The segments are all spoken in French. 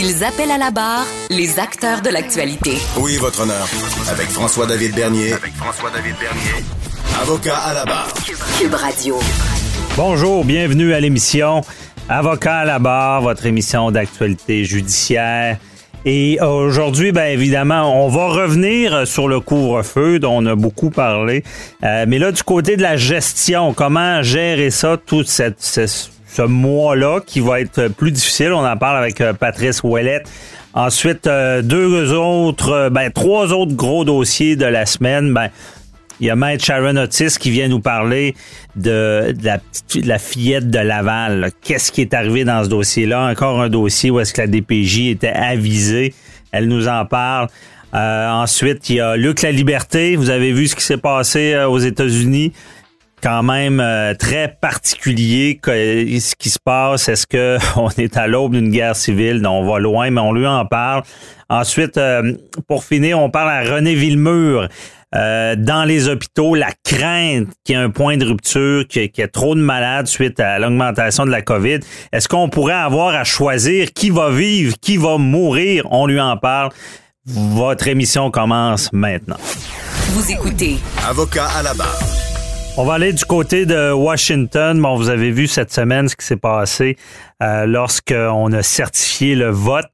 Ils appellent à la barre les acteurs de l'actualité. Oui, votre honneur. Avec François-David Bernier. Avec François-David Bernier. Avocat à la barre. Cube Radio. Bonjour, bienvenue à l'émission Avocat à la barre, votre émission d'actualité judiciaire. Et aujourd'hui, bien évidemment, on va revenir sur le couvre-feu dont on a beaucoup parlé. Euh, mais là, du côté de la gestion, comment gérer ça, tout cette, ce, ce mois-là qui va être plus difficile. On en parle avec euh, Patrice Ouellette. Ensuite, euh, deux autres, ben, trois autres gros dossiers de la semaine. Ben, il y a Maître Sharon Otis qui vient nous parler de, la, fillette de Laval. Qu'est-ce qui est arrivé dans ce dossier-là? Encore un dossier où est-ce que la DPJ était avisée. Elle nous en parle. Euh, ensuite, il y a Luc La Liberté. Vous avez vu ce qui s'est passé euh, aux États-Unis. Quand même euh, très particulier que- ce qui se passe. Est-ce que on est à l'aube d'une guerre civile? Non, on va loin, mais on lui en parle. Ensuite, euh, pour finir, on parle à René Villemur. Euh, dans les hôpitaux, la crainte qu'il y ait un point de rupture, qu'il y qu'il y ait trop de malades suite à l'augmentation de la COVID. Est-ce qu'on pourrait avoir à choisir qui va vivre, qui va mourir? On lui en parle. Votre émission commence maintenant. Vous écoutez Avocat à la barre. On va aller du côté de Washington. Bon, vous avez vu cette semaine ce qui s'est passé euh, lorsqu'on a certifié le vote.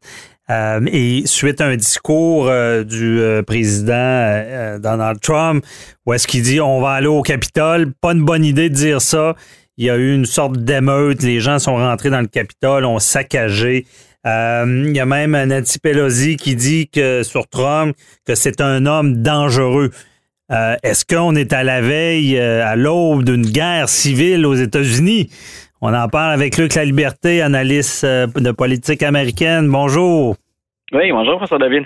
Euh, et suite à un discours euh, du président Donald Trump, où est-ce qu'il dit on va aller au Capitole, pas une bonne idée de dire ça. Il y a eu une sorte d'émeute, les gens sont rentrés dans le Capitole, ont saccagé. Il y a même Nancy Pelosi qui dit que sur Trump que c'est un homme dangereux. Euh, Est-ce qu'on est à la veille, euh, à l'aube d'une guerre civile aux États-Unis? On en parle avec Luc La Liberté, analyste euh, de politique américaine. Bonjour. Oui, bonjour François David.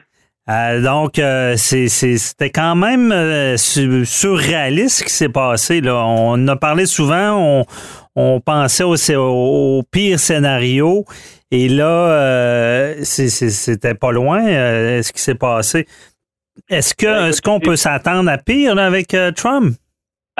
Euh, donc, euh, c'était quand même euh, su- surréaliste ce qui s'est passé. Là. On a parlé souvent, on, on pensait au, au- pire scénario. Et là, c'était pas loin ce qui s'est passé. Est-ce que Ouais, est-ce qu'on peut s'attendre à pire là, avec euh, Trump?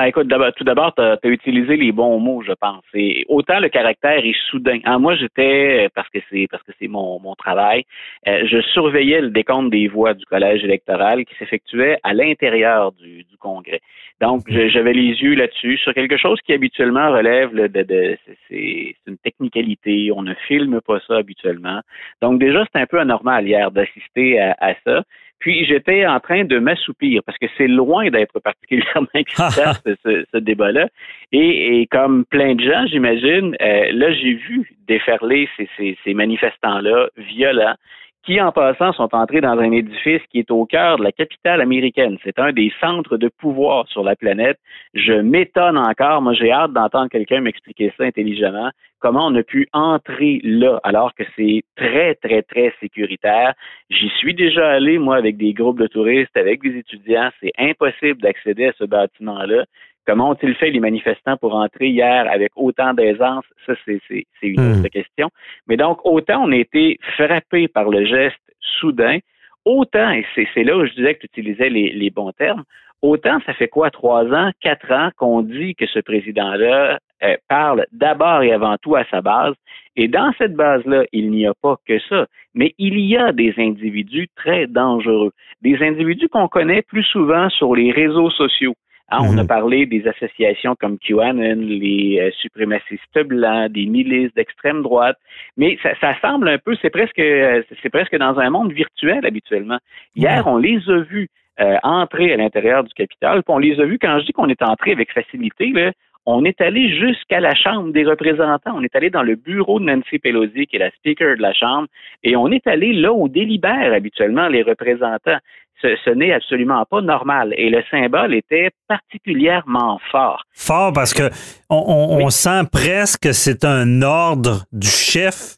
Ah, écoute, tout d'abord, tu as, utilisé les bons mots, je pense. Et autant le caractère est soudain. Ah, moi, j'étais, euh, parce que c'est parce que c'est mon, mon travail, euh, je surveillais le décompte des voix du collège électoral qui s'effectuait à l'intérieur du, du Congrès. Donc, j'avais les yeux là-dessus sur quelque chose qui habituellement relève de, de c'est- une technicalité. On ne filme pas ça habituellement. Donc, déjà, c'est un peu anormal hier d'assister à, à ça. Puis j'étais en train de m'assoupir parce que c'est loin d'être particulièrement excitant ce, ce- ce débat-là. Et, et comme plein de gens, j'imagine, euh, là j'ai vu déferler ces, ces, ces manifestants-là violents qui, en passant, sont entrés dans un édifice qui est au cœur de la capitale américaine. C'est un des centres de pouvoir sur la planète. Je m'étonne encore. Moi, j'ai hâte d'entendre quelqu'un m'expliquer ça intelligemment. Comment on a pu entrer là alors que c'est très, très, très sécuritaire? J'y suis déjà allé, moi, avec des groupes de touristes, avec des étudiants. C'est impossible d'accéder à ce bâtiment-là. Comment ont-ils fait les manifestants pour entrer hier avec autant d'aisance? Ça, c'est une Hmm. autre question. Mais donc, autant on a été frappé par le geste soudain, autant, et c'est c'est là où je disais que tu utilisais les, les bons termes, autant ça fait quoi, trois ans, quatre ans qu'on dit que ce président-là euh, parle d'abord et avant tout à sa base. Et dans cette base-là, il n'y a pas que ça, mais il y a des individus très dangereux, des individus qu'on connaît plus souvent sur les réseaux sociaux. Hein, On Mhm. a parlé des associations comme QAnon, les euh, suprémacistes blancs, des milices d'extrême droite, mais ça, ça semble un peu, c'est presque, euh, c'est presque dans un monde virtuel habituellement. Hier, on les a vus euh, entrer à l'intérieur du Capitole, puis on les a vus. Quand je dis qu'on est entré avec facilité, là, on est allé jusqu'à la Chambre des représentants. On est allé dans le bureau de Nancy Pelosi, qui est la speaker de la Chambre, et on est allé là où délibèrent habituellement les représentants. Ce, ce n'est absolument pas normal. Et le symbole était particulièrement fort. Fort parce que on, on- on sent presque que c'est un ordre du chef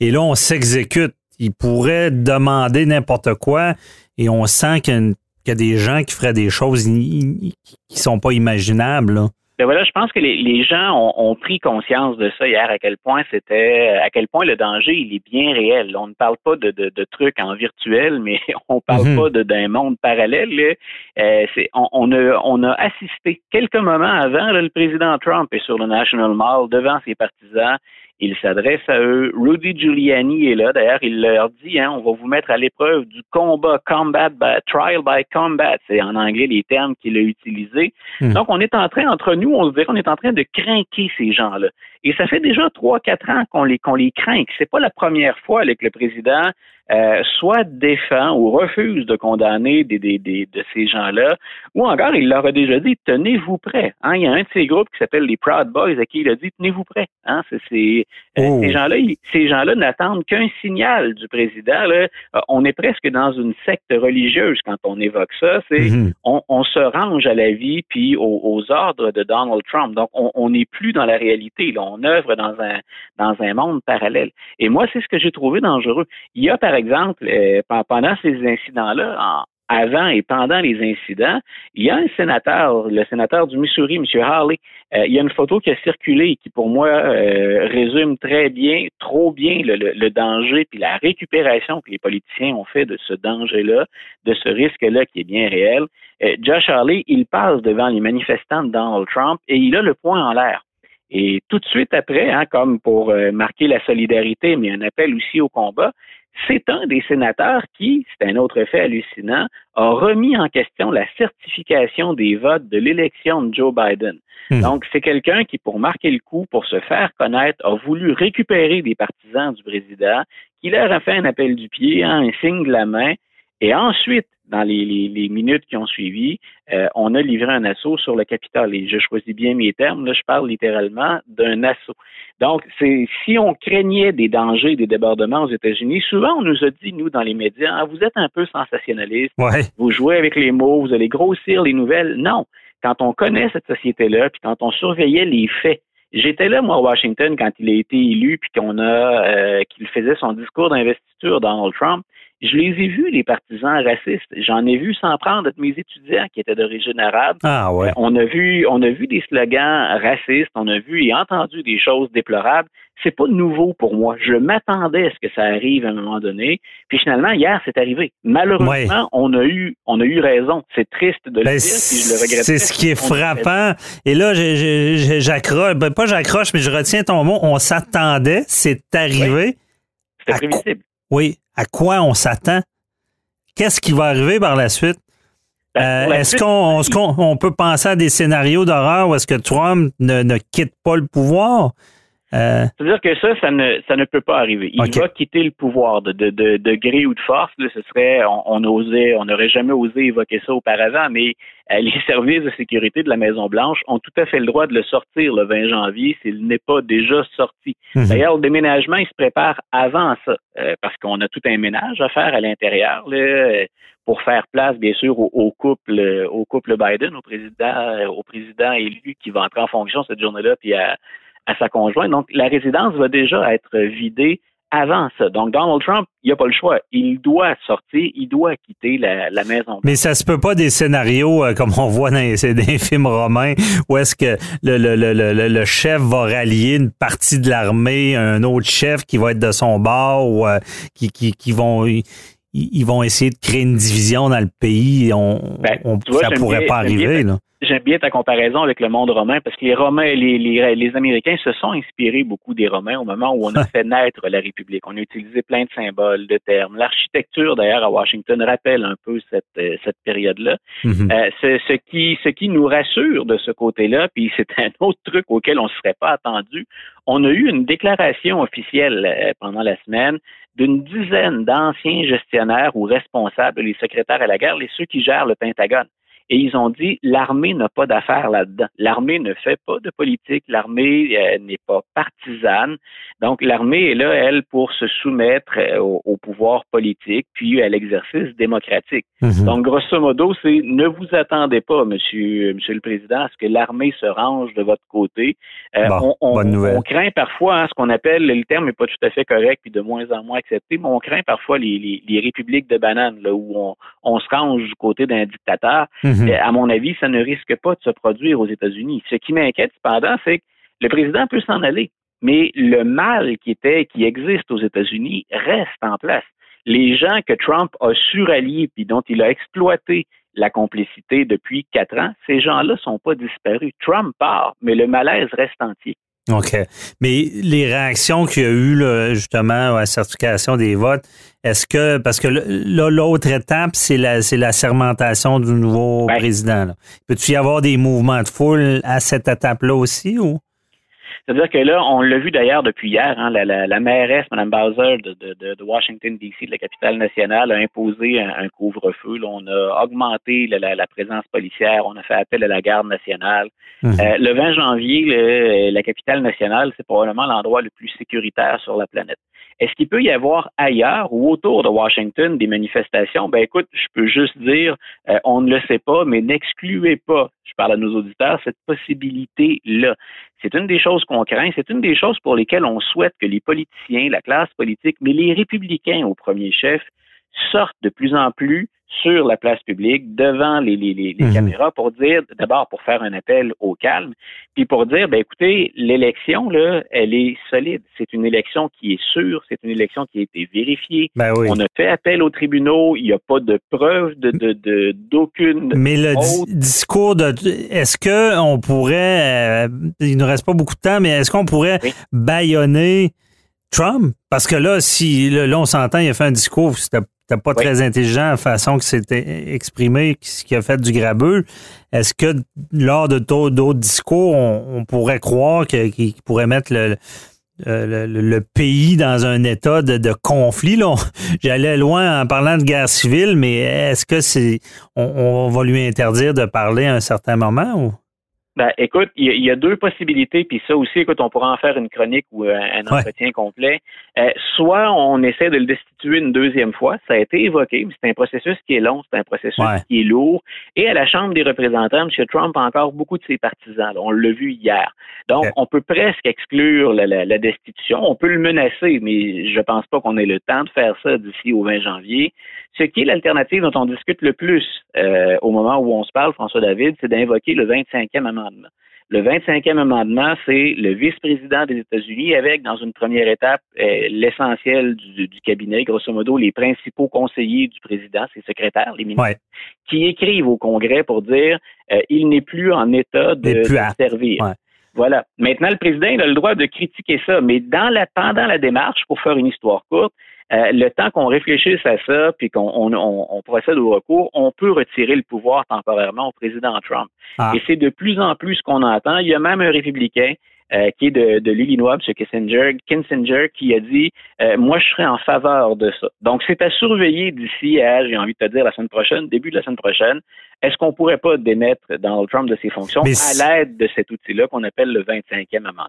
et là on s'exécute. Il pourrait demander n'importe quoi et on sent qu'il y a y des gens qui feraient des choses qui sont pas imaginables. Là. Ben voilà, je pense que les, gens ont, pris conscience de ça hier, à quel point c'était, à quel point le danger, il est bien réel. On ne parle pas de, trucs en virtuel, mais on parle mhm. pas d'un monde parallèle. Euh, on, a, on a assisté quelques moments avant, le président Trump est sur le National Mall devant ses partisans il s'adresse à eux. Rudy Giuliani est là. D'ailleurs, il leur dit, hein, on va vous mettre à l'épreuve du combat, combat by, trial by combat. C'est en anglais les termes qu'il a utilisés. Hmm. Donc, on est en train, entre nous, on se dirait, on est en train de craquer ces gens-là. Et ça fait déjà trois, quatre ans qu'on les, qu'on les craint. C'est pas la première fois que le président euh, soit défend ou refuse de condamner des, des, des de ces gens-là, ou encore il leur a déjà dit tenez-vous prêts. Hein? Il y a un de ces groupes qui s'appelle les Proud Boys à qui il a dit tenez-vous prêts. Hein? Euh, oh. Ces gens-là, ces gens-là n'attendent qu'un signal du président. Là. Euh, on est presque dans une secte religieuse quand on évoque ça. C'est mm-hmm. on, on, se range à la vie puis aux, aux ordres de Donald Trump. Donc on n'est plus dans la réalité. Là. On œuvre dans un dans un monde parallèle. Et moi, c'est ce que j'ai trouvé dangereux. Il y a par exemple, euh, pendant ces incidents-là, avant et pendant les incidents, il y a un sénateur, le sénateur du Missouri, M. Harley, euh, il y a une photo qui a circulé qui, pour moi, euh, résume très bien, trop bien le, danger puis la récupération que les politiciens ont fait de ce danger-là, de ce risque-là qui est bien réel. Josh Harley, il passe devant les manifestants de Donald Trump et il a le poing en l'air. Et tout de suite après, hein, comme pour marquer la solidarité, mais un appel aussi au combat, c'est un des sénateurs qui, c'est un autre fait hallucinant, a remis en question la certification des votes de l'élection de Joe Biden. Hmm. Donc, c'est quelqu'un qui, pour marquer le coup, pour se faire connaître, a voulu récupérer des partisans du président, qui leur a fait un appel du pied, hein, un signe de la main, et ensuite, dans les, minutes qui ont suivi, euh, on a livré un assaut sur le Capitole. Et je choisis bien mes termes, là, je parle littéralement d'un assaut. Donc, c'est si on craignait des dangers, des débordements aux États-Unis, souvent on nous a dit, nous, dans les médias, ah, vous êtes un peu sensationnaliste, vous jouez avec les mots, vous allez grossir les nouvelles. Non. Quand on connaît cette société-là, puis quand on surveillait les faits, J'étais là, moi, à Washington, quand il a été élu, puis qu'on a euh, qu'il faisait son discours d'investiture, Donald Trump. Je les ai vus, les partisans racistes. J'en ai vu s'en prendre de mes étudiants qui étaient d'origine arabe. Ah ouais. On a vu, on a vu des slogans racistes, on a vu et entendu des choses déplorables. C'est pas nouveau pour moi. Je m'attendais à ce que ça arrive à un moment donné. Puis finalement, hier, c'est arrivé. Malheureusement, on a eu, on a eu raison. C'est triste de le ben, dire, je le regrette. C'est ce qui est frappant. Et là, j'accroche, ben, pas j'accroche, mais je retiens ton mot. On s'attendait, c'est arrivé. C'était prévisible. Oui. À quoi on s'attend? Qu'est-ce qui va arriver par la suite? Ben, euh, est-ce qu'on peut penser à des scénarios d'horreur où est-ce que Trump ne, quitte pas le pouvoir? Euh... C'est-à-dire que ça, ça ne, ça ne peut pas arriver. Il va quitter le pouvoir de, de, de, gré ou de force. ce serait, on, osait, on n'aurait jamais osé évoquer ça auparavant, mais euh, les services de sécurité de la Maison Blanche ont tout à fait le droit de le sortir le 20 janvier s'il n'est pas déjà sorti. Mhm. D'ailleurs, le déménagement, il se prépare avant ça, euh, parce qu'on a tout un ménage à faire à l'intérieur pour faire place, bien sûr, au, couple, au couple Biden, au président, au président élu qui va entrer en fonction cette journée-là, puis à à sa conjointe. Donc, la résidence va déjà être vidée avant ça. Donc, Donald Trump, il n'a pas le choix. Il doit sortir, il doit quitter la, maison. Mais ça se peut pas des scénarios euh, comme on voit dans les, films romains où est-ce que le, le, chef va rallier une partie de l'armée, un autre chef qui va être de son bord ou euh, qui, qui, qui vont ils vont essayer de créer une division dans le pays. On, ben, ça pourrait pas arriver. J'aime bien ta comparaison avec le monde romain parce que les Romains, les, les, les, Américains se sont inspirés beaucoup des Romains au moment où on a fait naître la République. On a utilisé plein de symboles, de termes. L'architecture, d'ailleurs, à Washington rappelle un peu cette, euh, cette période-là. Mm-hmm. euh, ce, ce, qui, ce qui nous rassure de ce côté-là, puis c'est un autre truc auquel on ne serait pas attendu, on a eu une déclaration officielle euh, pendant la semaine d'une dizaine d'anciens gestionnaires ou responsables, les secrétaires à la guerre, les ceux qui gèrent le Pentagone. Et ils ont dit l'armée n'a pas d'affaires là-dedans. L'armée ne fait pas de politique, l'armée euh, n'est pas partisane. Donc l'armée est là, elle, pour se soumettre euh, au, pouvoir politique, puis à l'exercice démocratique. Mhm. Donc grosso modo, c'est ne vous attendez pas, Monsieur, Monsieur le Président, à ce que l'armée se range de votre côté. Euh, on, on, craint parfois hein, ce qu'on appelle, le terme n'est pas tout à fait correct, puis de moins en moins accepté, mais on craint parfois les, les, républiques de bananes, là, où on, on se range du côté d'un dictateur. Mhm. À mon avis, ça ne risque pas de se produire aux États-Unis. Ce qui m'inquiète cependant, c'est que le président peut s'en aller, mais le mal qui était, qui existe aux États-Unis reste en place. Les gens que Trump a su rallier puis dont il a exploité la complicité depuis quatre ans, ces gens-là sont pas disparus. Trump part, mais le malaise reste entier. OK. Mais les réactions qu'il y a eu justement à la certification des votes, est-ce que parce que là, l'autre étape, c'est la c'est la sermentation du nouveau président. Peut-il y avoir des mouvements de foule à cette étape-là aussi ou? C'est-à-dire que là, on l'a vu d'ailleurs depuis hier, hein, la, la, la, mairesse, Mme Bowser de, de, de, Washington, D.C., de la capitale nationale, a imposé un, couvre-feu. On a augmenté la, la, présence policière, on a fait appel à la garde nationale. Mhm. Euh, le 20 janvier, la capitale nationale, c'est probablement l'endroit le plus sécuritaire sur la planète. Est-ce qu'il peut y avoir ailleurs ou autour de Washington des manifestations? Ben écoute, je peux juste dire, euh, on ne le sait pas, mais n'excluez pas, je parle à nos auditeurs, cette possibilité-là. C'est une des choses qu'on craint, c'est une des choses pour lesquelles on souhaite que les politiciens, la classe politique, mais les républicains au premier chef, sortent de plus en plus sur la place publique, devant les, les, les, mhm. caméras, pour dire, d'abord pour faire un appel au calme, puis pour dire, ben écoutez, l'élection, là, elle est solide. C'est une élection qui est sûre, c'est une élection qui a été vérifiée. Ben oui. On a fait appel aux tribunaux, il n'y a pas de preuve de, de, d'aucune. Mais le discours de, est-ce que on pourrait, euh, il ne reste pas beaucoup de temps, mais est-ce qu'on pourrait baïonner Trump? Parce que là, si, là, on s'entend, il a fait un discours, c'était c'était pas très intelligent la façon que c'était exprimé, ce qui a fait du grabeux. Est-ce que lors de d'autres discours, on, pourrait croire qu'il pourrait mettre le, le, pays dans un état de, conflit? J'allais loin en parlant de guerre civile, mais est-ce que c'est on, on, va lui interdire de parler à un certain moment? Ou? Ben, écoute, il y, a deux possibilités, puis ça aussi, écoute, on pourra en faire une chronique ou euh, un entretien complet. Euh, soit on essaie de le destituer une deuxième fois, ça a été évoqué, mais c'est un processus qui est long, c'est un processus qui est lourd. Et à la Chambre des représentants, M. Trump a encore beaucoup de ses partisans. on l'a vu hier. Donc, on peut presque exclure la, la, destitution. On peut le menacer, mais je pense pas qu'on ait le temps de faire ça d'ici au 20 janvier. Ce qui est l'alternative dont on discute le plus euh, au moment où on se parle, François David, c'est d'invoquer le 25e amendement. Le 25e amendement, c'est le vice-président des États-Unis avec, dans une première étape, euh, l'essentiel du, cabinet, grosso modo, les principaux conseillers du président, ses secrétaires, les ministres, qui écrivent au Congrès pour dire euh, il n'est plus en état de, servir. Voilà. Maintenant, le président il a le droit de critiquer ça, mais dans la, pendant la démarche, pour faire une histoire courte, euh, le temps qu'on réfléchisse à ça, puis qu'on on, procède au recours, on peut retirer le pouvoir temporairement au président Trump. Ah. Et c'est de plus en plus ce qu'on entend. Il y a même un républicain euh, qui est de, de l'Illinois, M. Kissinger, Kissinger, qui a dit euh, Moi, je serais en faveur de ça. Donc, c'est à surveiller d'ici à, j'ai envie de te dire, la semaine prochaine, début de la semaine prochaine. Est-ce qu'on pourrait pas démettre Donald Trump de ses fonctions à l'aide de cet outil-là qu'on appelle le 25e amendement?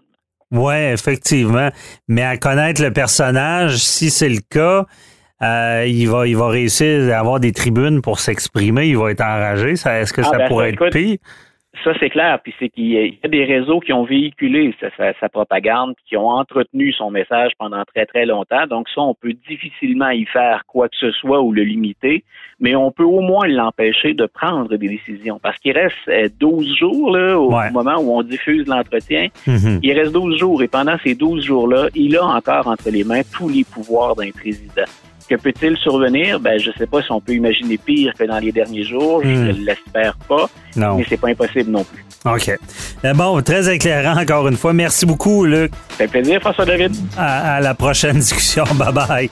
Oui, effectivement. Mais à connaître le personnage, si c'est le cas, euh, il, va, il va réussir à avoir des tribunes pour s'exprimer, il va être enragé. Est-ce que ah, ça ben, pourrait être pire? Ça, c'est clair. Puis c'est qu'il y a des réseaux qui ont véhiculé sa, propagande, qui ont entretenu son message pendant très, très longtemps. Donc ça, on peut difficilement y faire quoi que ce soit ou le limiter, mais on peut au moins l'empêcher de prendre des décisions. Parce qu'il reste 12 euh, jours là, au moment où on diffuse l'entretien. Mm-hmm. Il reste 12 jours et pendant ces 12 jours-là, il a encore entre les mains tous les pouvoirs d'un président. Que peut-il survenir? Ben, je sais pas si on peut imaginer pire que dans les derniers jours. Je ne hmm. l'espère pas. Non. Mais c'est pas impossible non plus. OK. Ben bon, très éclairant encore une fois. Merci beaucoup, Luc. Ça fait plaisir, François David. À, à la prochaine discussion. Bye bye.